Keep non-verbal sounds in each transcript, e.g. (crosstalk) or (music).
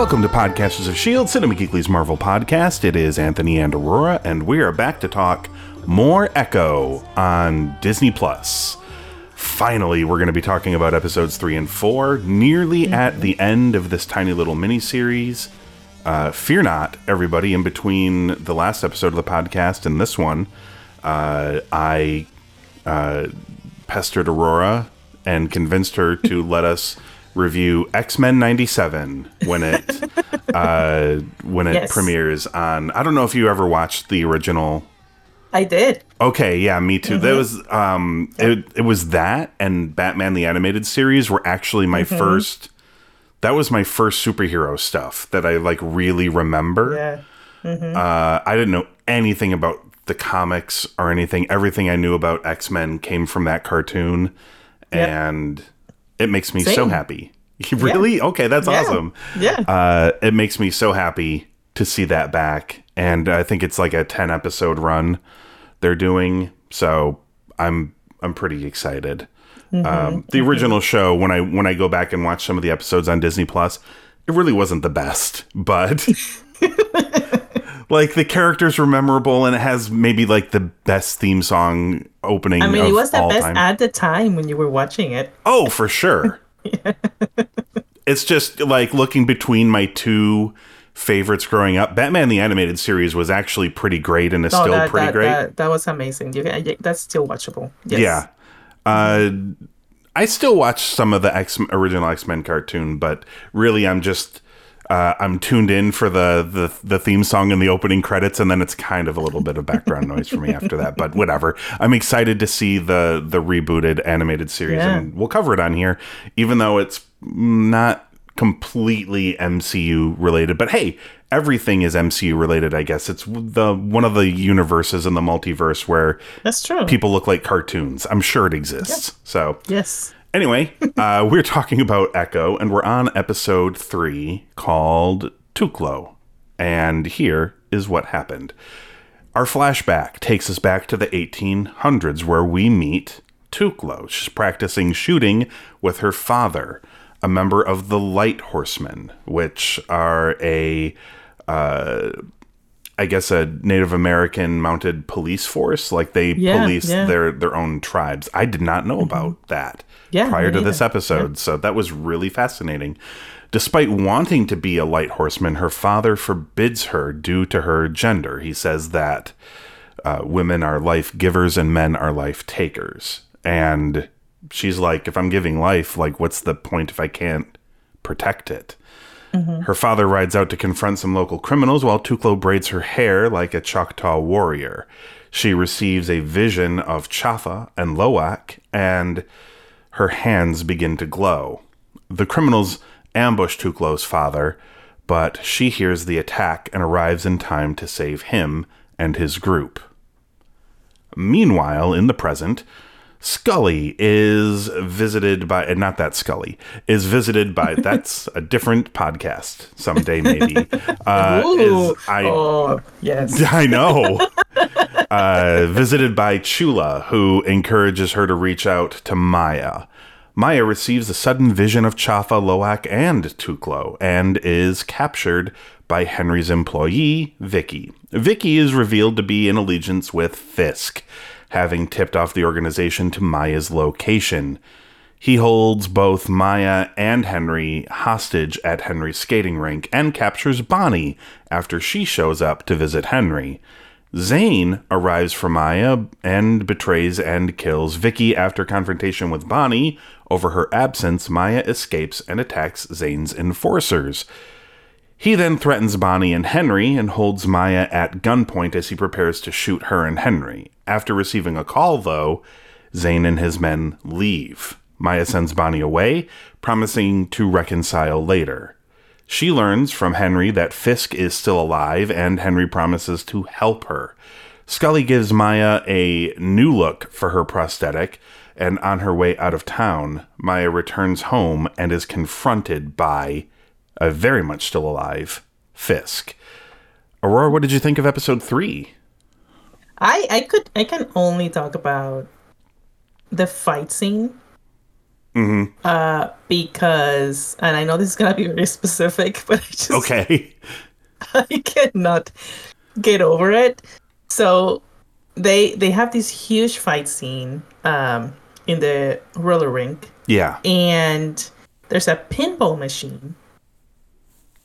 Welcome to Podcasters of S.H.I.E.L.D., Cinema Geekly's Marvel podcast. It is Anthony and Aurora, and we are back to talk more Echo on Disney Plus. Finally, we're going to be talking about episodes three and four, nearly at the end of this tiny little miniseries. Uh, fear not, everybody, in between the last episode of the podcast and this one, uh, I uh, pestered Aurora and convinced her to (laughs) let us review X Men '97 when it (laughs) uh, when it Yes. premieres on. I don't know if you ever watched the original. I did. Okay, yeah, me too. Mm-hmm. That was um, it. It was that and Batman the animated series were actually my Mm-hmm. first. That was my first superhero stuff that I like really remember. Yeah. Uh, I didn't know anything about the comics or anything. Everything I knew about X Men came from that cartoon, Yep. and it makes me so happy. (laughs) really? Okay, that's Yeah. awesome. Yeah. Uh, it makes me so happy to see that back, and I think it's like a ten episode run they're doing. So I'm I'm pretty excited. Um, the original show when I when I go back and watch some of the episodes on Disney Plus, it really wasn't the best, but (laughs) like the characters were memorable and it has maybe like the best theme song opening. I mean, it was the best time. at the time when you were watching it. Oh, for sure. (laughs) it's just like looking between my two favorites growing up. Batman the animated series was actually pretty great and is Oh, still that, pretty that, great. That, that was amazing. You can, that's still watchable. Yes. Yeah. Uh, I still watch some of the X original X Men cartoon, but really, I'm just uh, I'm tuned in for the, the the theme song and the opening credits, and then it's kind of a little bit of background noise for me after that. But whatever. I'm excited to see the the rebooted animated series, Yeah. and we'll cover it on here, even though it's not completely MCU related. But hey, everything is MCU related. I guess it's the one of the universes in the multiverse where That's true. people look like cartoons. I'm sure it exists. So, yes. Anyway, uh, we're talking about Echo, and we're on episode three called Tuklo. And here is what happened. Our flashback takes us back to the 1800s where we meet Tuklo. She's practicing shooting with her father, a member of the Light Horsemen, which are a I guess a Native American mounted police force. Like they Yeah, police yeah. Mm-hmm. their their own tribes. I did not know about that Yeah, prior to this episode, so that was really fascinating. Despite wanting to be a light horseman, her father forbids her due to her gender. He says that uh, women are life givers and men are life takers. And she's like, if I'm giving life, like, what's the point if I can't protect it? Mm-hmm. Her father rides out to confront some local criminals while Tuklo braids her hair like a Choctaw warrior. She receives a vision of Chafa and Lowak, and her hands begin to glow. The criminals ambush Tuklo's father, but she hears the attack and arrives in time to save him and his group. Meanwhile, in the present, Skully is visited by, and not that Scully, is visited by, (laughs) that's a different podcast someday, maybe. (laughs) Uh, Ooh. is, I, oh, yes. (laughs) I know. uh, visited by Chula, who encourages her to reach out to Maya. Maya receives a sudden vision of Chafa, Lowak, and Tuklo, and is captured by Henry's employee, Vicky. Vicky is revealed to be in allegiance with Fisk, having tipped off the organization to Maya's location. He holds both Maya and Henry hostage at Henry's skating rink and captures Bonnie after she shows up to visit Henry. Zane arrives for Maya and betrays and kills Vicky after confrontation with Bonnie. Over her absence, Maya escapes and attacks Zane's enforcers. He then threatens Bonnie and Henry and holds Maya at gunpoint as he prepares to shoot her and Henry. After receiving a call, though, Zane and his men leave. Maya sends Bonnie away, promising to reconcile later. She learns from Henry that Fisk is still alive, and Henry promises to help her. Skully gives Maya a new look for her prosthetic, and on her way out of town, Maya returns home and is confronted by a very much still alive Fisk. Aurora, what did you think of episode three? I I could I can only talk about the fight scene. Uh, because and I know this is gonna be very (laughs) specific, but I just Okay. (laughs) I cannot get over it. So they they have this huge fight scene um in the roller rink Yeah. and there's a pinball machine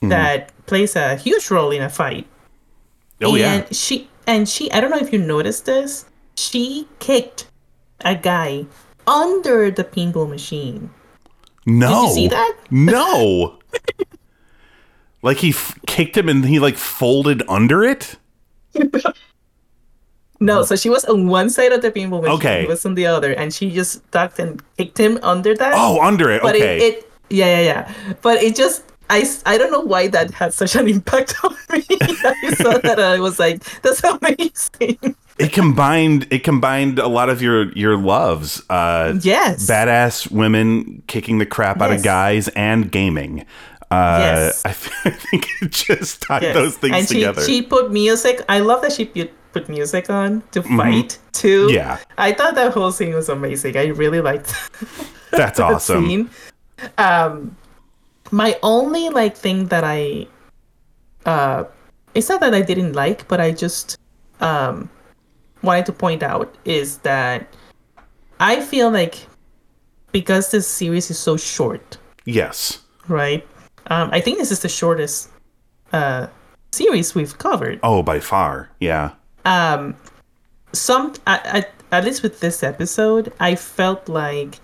Mm-hmm. that plays a huge role in a fight. Oh, and yeah. she and she I don't know if you noticed this. She kicked a guy under the pinball machine. No. see that? No. (laughs) like he f- kicked him and he like folded under it? (laughs) No, so she was on one side of the pinball machine. Okay. He was on the other, and she just ducked and kicked him under that. Oh, under it. but Okay. it, it yeah yeah yeah. But it just I, I don't know why that had such an impact (laughs) on me. I saw that and I was like, that's amazing. it combined it combined a lot of your your loves. Uh Yes. badass women kicking the crap out of guys and gaming. Uh, Yes. I, I (laughs) think it just tied Yes. those things and she, together. she put music. I love that she put, put music on to fight too. Mm-hmm. Yeah. I thought that whole scene was amazing. I really liked (laughs) That's that awesome. scene. Um, my only like thing that I, uh, it's not that I didn't like, but I just um wanted to point out is that I feel like because this series is so short, Yes. right? Um, I think this is the shortest uh series we've covered. Oh, by far. Yeah. um some at, at, at least with this episode i felt like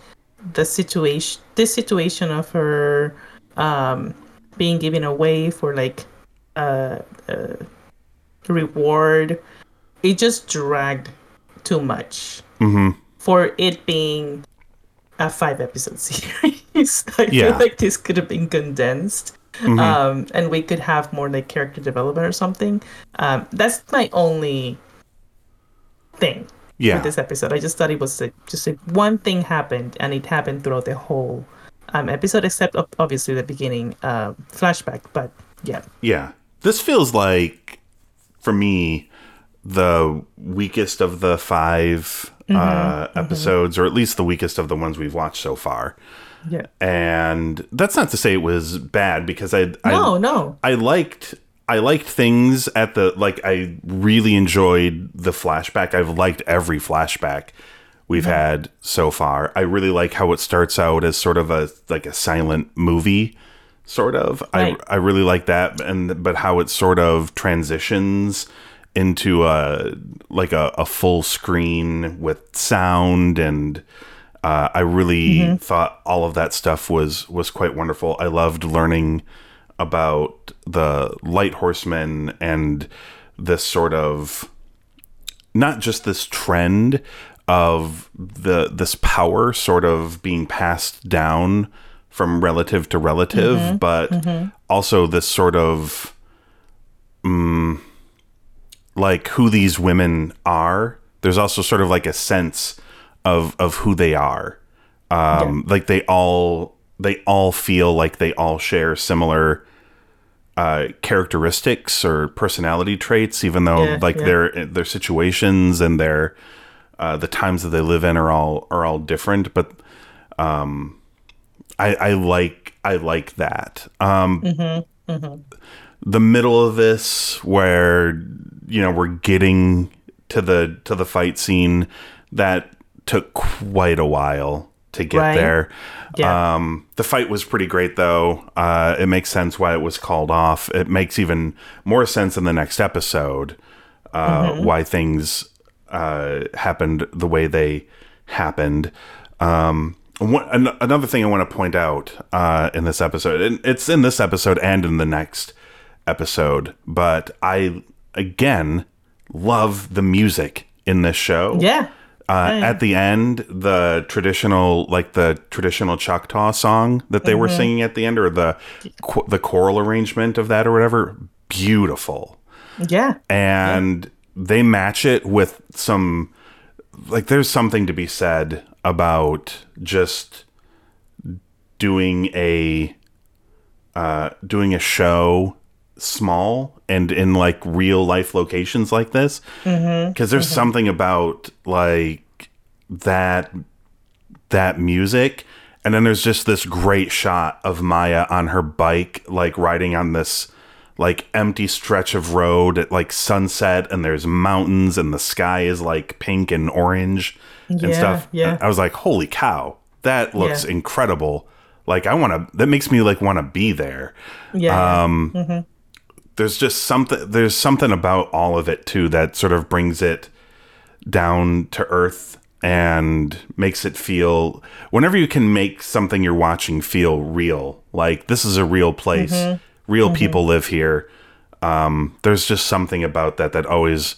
the situation this situation of her um being given away for like uh, uh reward it just dragged too much Mm-hmm. for it being a five episode (laughs) series i Yeah. feel like this could have been condensed um and we could have more like character development or something um that's my only thing Yeah. with this episode. I just thought it was a, just a, one thing happened, and it happened throughout the whole um, episode, except obviously the beginning uh, flashback. But yeah, Yeah. This feels like, for me, the weakest of the 5 Mm-hmm. uh, episodes, or at least the weakest of the ones we've watched so far. yeah. And that's not to say it was bad because I, I No, no. I liked I liked things at the like I really enjoyed the flashback. I've liked every flashback we've had so far. I really like how it starts out as sort of a like a silent movie sort of. Right. I I really like that and but how it sort of transitions into a like a, a full screen with sound and uh, I really thought all of that stuff was was quite wonderful. I loved learning about the light horsemen and this sort of not just this trend of the this power sort of being passed down from relative to relative, but also this sort of mm, like who these women are. There's also sort of like a sense of of who they are. Um, Like they all they all feel like they all share similar uh, characteristics or personality traits, even though Yeah, like yeah. their their situations and their uh, the times that they live in are all are all different. But um, I, I like I like that. Um, The middle of this, where you know we're getting to the to the fight scene, that took quite a while to get Right. there. Yeah. Um, the fight was pretty great, though. Uh, it makes sense why it was called off. It makes even more sense in the next episode uh, why things uh, happened the way they happened. Um, one, an- another thing I want to point out uh, in this episode, and it's in this episode and in the next episode, but I again love the music in this show. yeah. Uh, At the end, the traditional, like the traditional Choctaw song that they were singing at the end, or the qu- the choral arrangement of that, or whatever, beautiful. Yeah. And they match it with some, like, there's something to be said about just doing a, uh, doing a show small and in like real life locations like this. Because there's something about like that that music. And then there's just this great shot of Maya on her bike like riding on this like empty stretch of road at like sunset and there's mountains and the sky is like pink and orange and stuff yeah. I was like holy cow that looks Yeah. incredible like I want to that makes me like want to be there Yeah. Um, there's just something there's something about all of it too that sort of brings it down to earth and makes it feel whenever you can make something you're watching feel real like this is a real place real people live here um, there's just something about that that always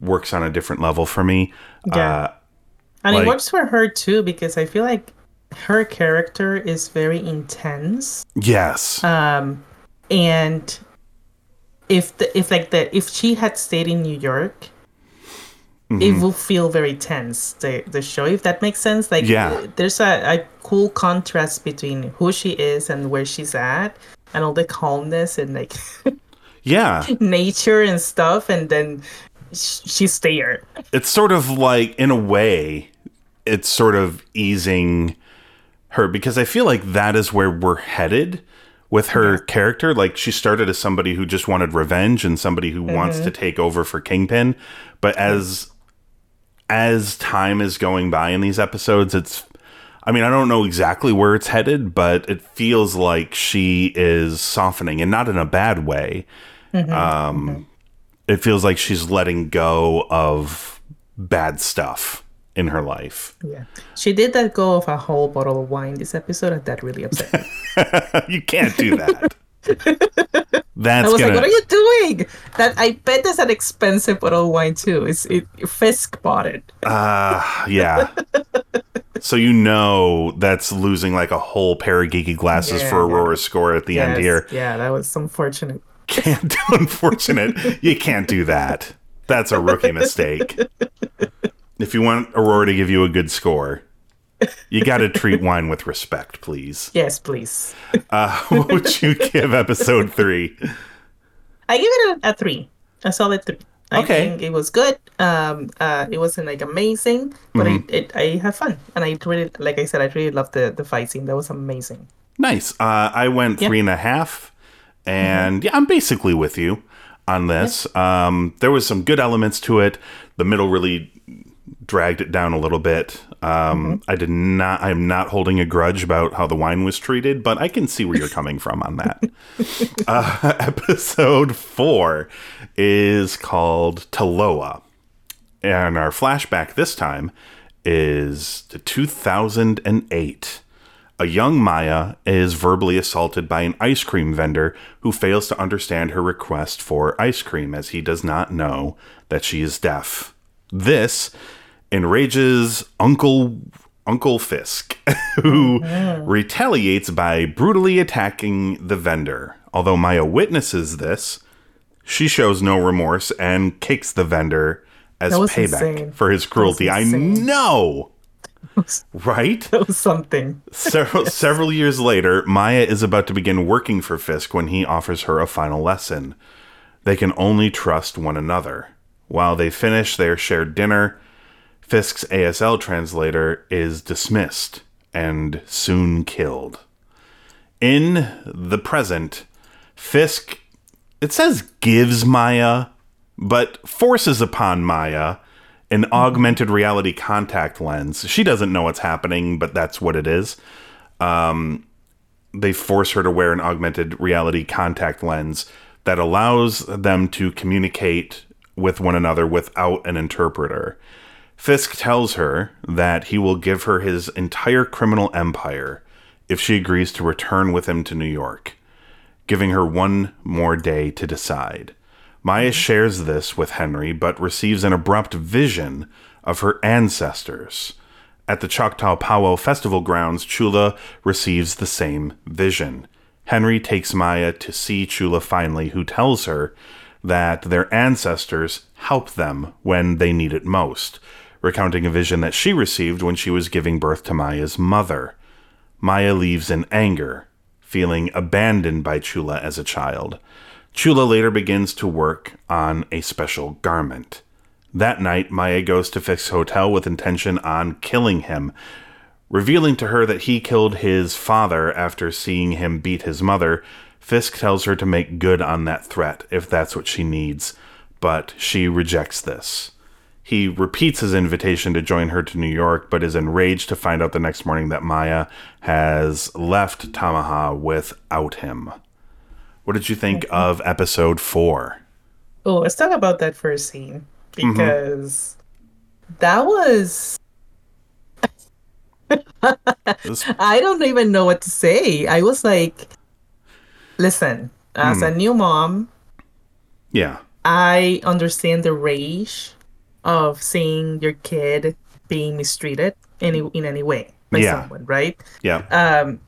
works on a different level for me Yeah. uh, and like- it works for her too because I feel like her character is very intense. yes Um, and if the if like the if she had stayed in New York, Mm-hmm. it will feel very tense. The the show, if that makes sense. Like Yeah. there's a, a cool contrast between who she is and where she's at, and all the calmness and like (laughs) yeah. nature and stuff, and then sh- she's there. it's sort of like in a way it's sort of easing her because i feel like that is where we're headed with her character. Like she started as somebody who just wanted revenge and somebody who wants to mm-hmm. take over for kingpin. But as as time is going by in these episodes it's i mean i don't know exactly where it's headed but it feels like she is softening and not in a bad way mm-hmm. um mm-hmm. it feels like she's letting go of bad stuff in her life. Yeah, she did let go of a whole bottle of wine this episode, and that really upset me. (laughs) you can't do that. (laughs) That's I was gonna like, "What are you doing?" That I bet that's an expensive bottle of wine too. It's it, Fisk bought it. Ah, yeah. (laughs) so you know that's losing like a whole pair of geeky glasses Yeah, for Aurora's score at the end here. Yeah, that was unfortunate. (laughs) Can't unfortunate. you can't do that. That's a rookie mistake. If you want Aurora to give you a good score, you got to treat wine with respect, please. Yes, please. Uh, (laughs) what would you give episode three? I give it a, a three, a solid three. I Okay. think it was good. Um, uh, it wasn't like amazing, but Mm-hmm. I, it, I had fun, and I really, like I said, I really loved the the fight scene. That was amazing. Nice. Uh, I went Yeah. three and a half, and yeah, I'm basically with you on this. Um, there was some good elements to it. The middle really dragged it down a little bit. Um, I did not. I'm not holding a grudge about how the wine was treated, but I can see where you're (laughs) coming from on that. uh, (laughs) episode four is called Taloa, and our flashback this time is to 2008. A young Maya is verbally assaulted by an ice cream vendor who fails to understand her request for ice cream as he does not know that she is deaf. This enrages Uncle Uncle Fisk, (laughs) who mm-hmm. retaliates by brutally attacking the vendor. Although Maya witnesses this, she shows no remorse and kicks the vendor as payback insane. for his cruelty. I know, (laughs) right? That was something. several (laughs) several years later, Maya is about to begin working for Fisk when he offers her a final lesson. They can only trust one another. While they finish their shared dinner, Fisk's ASL translator is dismissed and soon killed. In the present, Fisk it says gives Maya, but forces upon Maya an augmented reality contact lens. She doesn't know what's happening, but that's what it is. Um, they force her to wear an augmented reality contact lens that allows them to communicate with one another without an interpreter. Fisk tells her that he will give her his entire criminal empire if she agrees to return with him to New York, giving her one more day to decide. Maya shares this with Henry, but receives an abrupt vision of her ancestors. At the Choctaw Powwow festival grounds, Chula receives the same vision. Henry takes Maya to see Chula finally, who tells her that their ancestors help them when they need it most, recounting a vision that she received when she was giving birth to Maya's mother. Maya leaves in anger, feeling abandoned by Chula as a child. Chula later begins to work on a special garment. That night, Maya goes to Fisk's hotel with intention on killing him, revealing to her that he killed his father after seeing him beat his mother. Fisk tells her to make good on that threat if that's what she needs, but she rejects this. He repeats his invitation to join her to New York, but is enraged to find out the next morning that Maya has left Tamaha without him. What did you think of episode four? Oh, let's talk about that first scene mm-hmm. because that was. (laughs) I don't even know what to say. I was like, listen, as hmm. a new mom, Yeah. I understand the rage of seeing your kid being mistreated any in any way by Yeah. someone, right? Yeah. Um,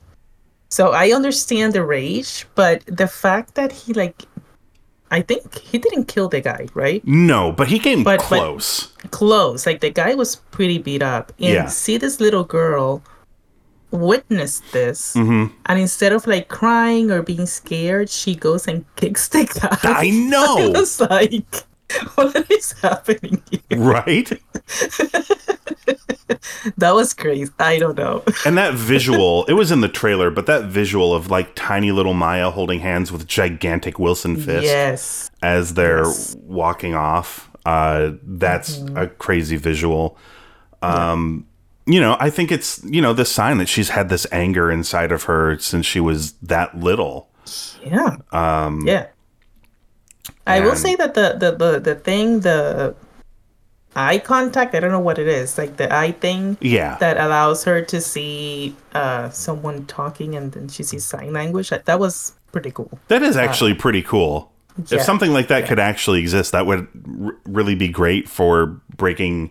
so I understand the rage, but the fact that he like, I think he didn't kill the guy, right? no, but he came But- but- close. Close. Like the guy was pretty beat up, and Yeah. see this little girl witness this, Mm-hmm. and instead of like crying or being scared, she goes and (laughs) kicks the guy. I know, (laughs) was like, (laughs) what is happening here? right? (laughs) That was crazy. I don't know. (laughs) And that visual, it was in the trailer, but that visual of like tiny little Maya holding hands with gigantic Wilson Fisk yes. as they're Yes. walking off, uh, that's a crazy visual. Um, You know, I think it's, you know, the sign that she's had this anger inside of her since she was that little. Yeah. Um, yeah. I will say that the, the, the, the thing, the eye contact, I don't know what it is, like the eye thing Yeah. that allows her to see uh, someone talking and then she sees sign language. That, that was pretty cool. That is actually pretty cool. yeah, if something like that could actually exist, that would r- really be great for breaking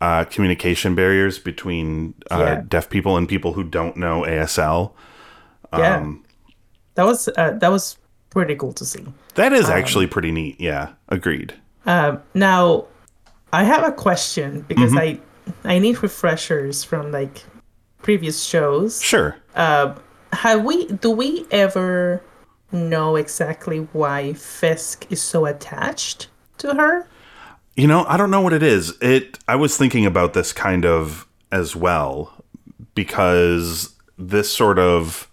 uh, communication barriers between uh, Yeah. deaf people and people who don't know ASL. Yeah. Um, that was uh, that was pretty cool to see. That is actually pretty neat. Yeah, agreed. Um, now, I have a question because Mm-hmm. I I need refreshers from like previous shows. Sure. Uh, Have we? Do we ever know exactly why Fisk is so attached to her? You know, I don't know what it is. It. I was thinking about this kind of as well because this sort of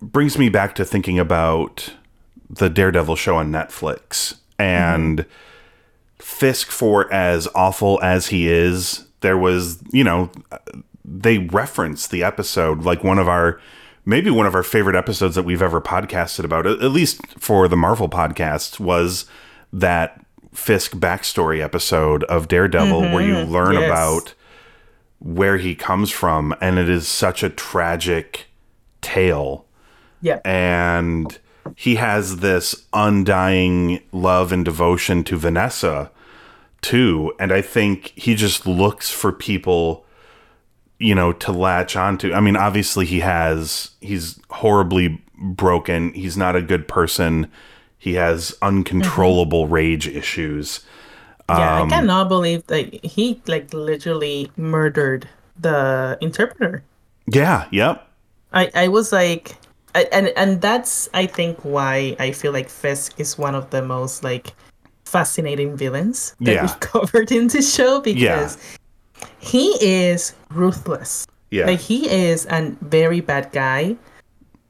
brings me back to thinking about the Daredevil show on Netflix and Fisk for as awful as he is, there was, you know, they reference the episode like one of our maybe one of our favorite episodes that we've ever podcasted about at least for the marvel podcast was that fisk backstory episode of daredevil where you mm-hmm. learn yes. about where he comes from and it is such a tragic tale Yeah. and he has this undying love and devotion to Vanessa too and I think he just looks for people you know to latch onto I mean obviously he has he's horribly broken he's not a good person he has uncontrollable rage issues yeah. um, I cannot believe that he like literally murdered the interpreter. yeah yep I, I was like and and that's I think why I feel like Fisk is one of the most like fascinating villains that Yeah. we've (laughs) covered in this show because he is ruthless. yeah Like he is a very bad guy,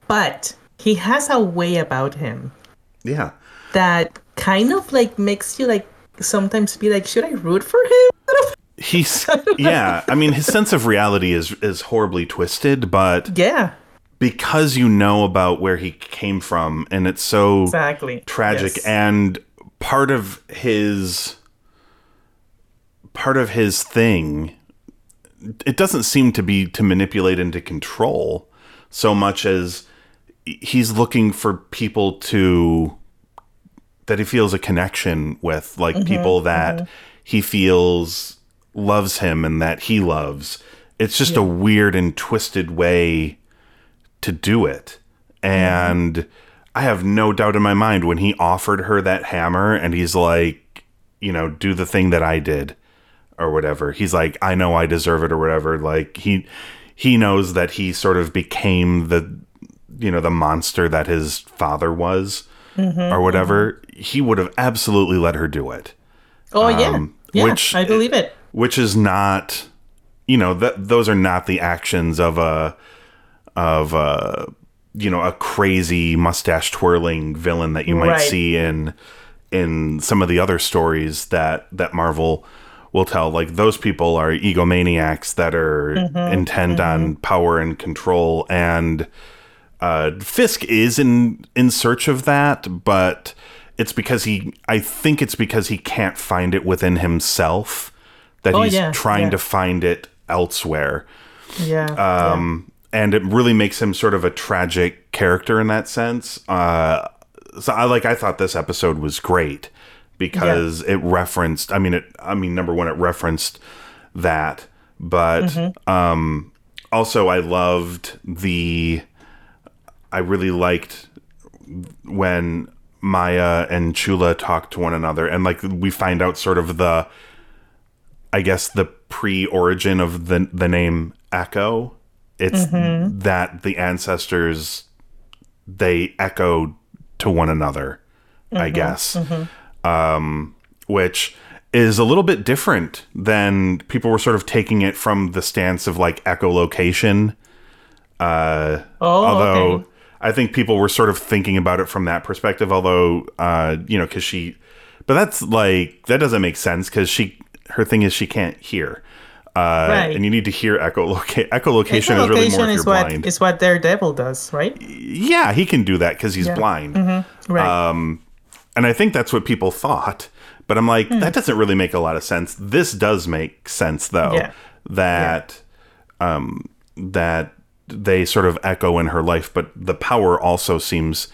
but he has a way about him yeah that kind of like makes you like sometimes be like, should I root for him? (laughs) He's yeah. I mean, his sense of reality is is horribly twisted, but yeah, because you know about where he came from, and it's so exactly tragic, Yes. and part of his part of his thing, it doesn't seem to be to manipulate and to control so much as he's looking for people to that he feels a connection with, like Mm-hmm, people that he feels loves him and that he loves. It's just a weird and twisted way to do it. And I have no doubt in my mind when he offered her that hammer and he's like, you know, do the thing that I did or whatever. He's like, I know I deserve it or whatever. Like he he knows that he sort of became the you know, the monster that his father was or whatever. He would have absolutely let her do it. oh yeah, um, yeah, which- I believe it. which is not you know that those are not the actions of a of a you know a crazy mustache twirling villain that you might Right. see in in some of the other stories that that Marvel will tell like those people are egomaniacs that are intent on power and control and uh, Fisk is in in search of that, but it's because he. I think it's because he can't find it within himself that Oh, he's yeah, trying yeah. to find it elsewhere. Yeah, Um, and it really makes him sort of a tragic character in that sense. Uh, so I like. I thought this episode was great because it referenced. I mean, it. I mean, number one, it referenced that, but Mm-hmm. um, also I loved the. I really liked when Maya and Chula talk to one another, and like we find out sort of the, I guess the pre-origin of the the name Echo. It's that the ancestors they echoed to one another, I guess, um, which is a little bit different than people were sort of taking it from the stance of like echolocation. oh, Although okay. I think people were sort of thinking about it from that perspective. Although, uh, you know, because she, but that's like that doesn't make sense because she her thing is she can't hear. Uh, Right. And you need to hear echoloca- echolocation is really more if you're what blind. is what Daredevil does, right? yeah, he can do that because he's blind. Right. Um, and I think that's what people thought. But I'm like, Hmm. that doesn't really make a lot of sense. This does make sense, though. Yeah. That um, that they sort of echo in her life, but the power also seems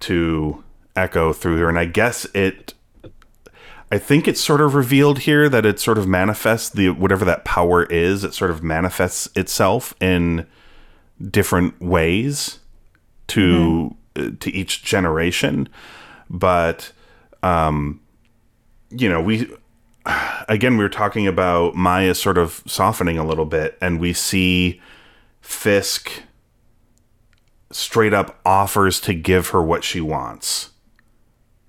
to echo through her. And I guess it. I think it's sort of revealed here that it sort of manifests the whatever that power is. It sort of manifests itself in different ways to uh, to each generation. But um you know we again we were talking about maya sort of softening a little bit and we see fisk straight up offers to give her what she wants.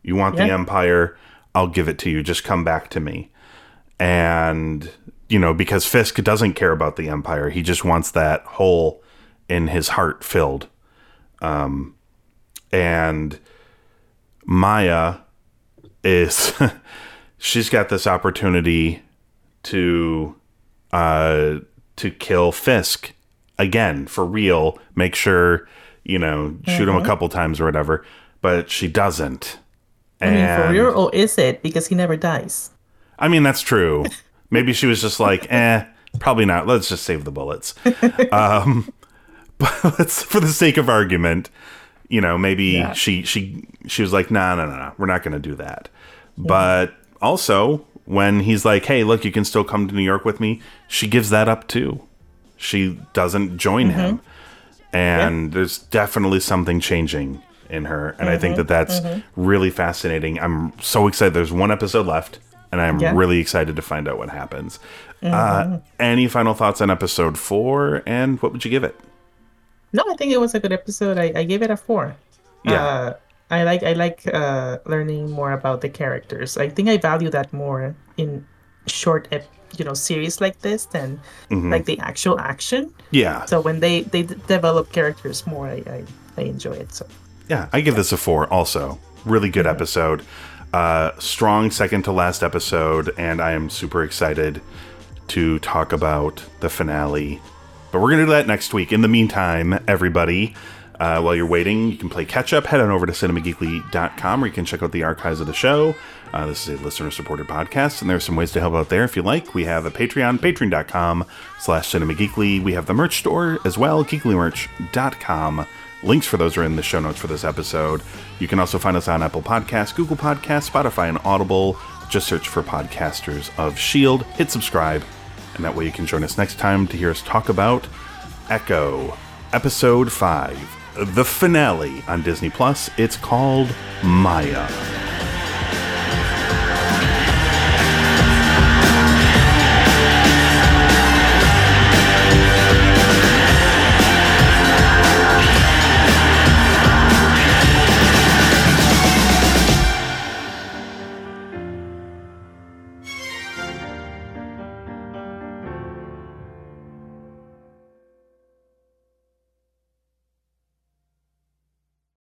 You want the empire i'll give it to you. Just come back to me. And you know because fisk doesn't care about the empire. He just wants that hole in his heart filled. Um and maya is (laughs) she's got this opportunity to uh to kill fisk again for real make sure you know shoot him a couple times or whatever but she doesn't I mean, for real, or is it because he never dies? I mean, that's true. Maybe she was just like, (laughs) eh, probably not. Let's just save the bullets. (laughs) um, (laughs) but let's, for the sake of argument, you know, maybe Yeah. she she she was like, no, no, no, no, we're not going to do that. But also, when he's like, hey, look, you can still come to New York with me, she gives that up too. She doesn't join him, and there's definitely something changing in her, and I think that that's really fascinating. I'm so excited. There's one episode left, and I'm Yeah. really excited to find out what happens. Uh, any final thoughts on episode four, and what would you give it? No, I think it was a good episode. I, I gave it a four. Yeah. Uh, I like I like uh, learning more about the characters. I think I value that more in short, ep- you know, series like this than Mm-hmm. like the actual action. Yeah, So when they they d- develop characters more, I, I I enjoy it. So yeah, I give this a four. Also, really good episode. Uh, strong second to last episode, and I am super excited to talk about the finale. But we're to do that next week. In the meantime, everybody, uh, while you're waiting, you can play catch up. Head on over to cinemageekly.com where you can check out the archives of the show. Uh, this is a listener supported podcast, and there are some ways to help out there if you like. We have a Patreon, patreon.com slash cinemageekly. We have the merch store as well, geeklymerch.com. Links for those are in the show notes for this episode. You can also find us on Apple Podcasts, Google Podcasts, Spotify, and Audible. Just search for Podcasters of S.H.I.E.L.D., hit subscribe, and that way you can join us next time to hear us talk about Echo, Episode 5, the finale on Disney Plus. It's called Maya.